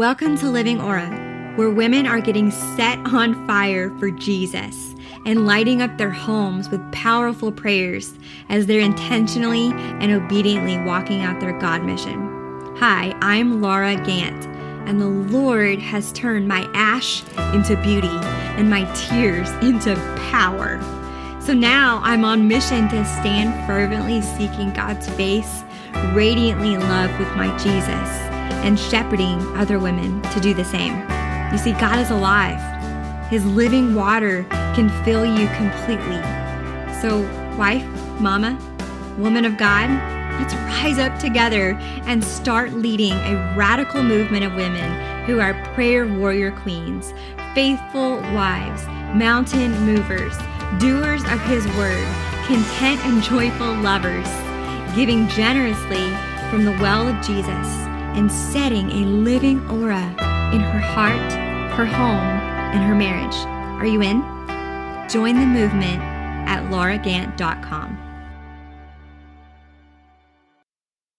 Welcome to Living Aura, where women are getting set on fire for Jesus and lighting up their homes with powerful prayers as they're intentionally and obediently walking out their God mission. Hi, I'm Laura Gant, and the Lord has turned my ash into beauty and my tears into power. So now I'm on mission to stand fervently seeking God's face, radiantly in love with my Jesus, and shepherding other women to do the same. You see, God is alive. His living water can fill you completely. So, wife, mama, woman of God, let's rise up together and start leading a radical movement of women who are prayer warrior queens, faithful wives, mountain movers doers of his word, content and joyful lovers, giving generously from the well of Jesus, and setting a living aura in her heart, her home, and her marriage. Are you in? Join the movement at lauragant.com.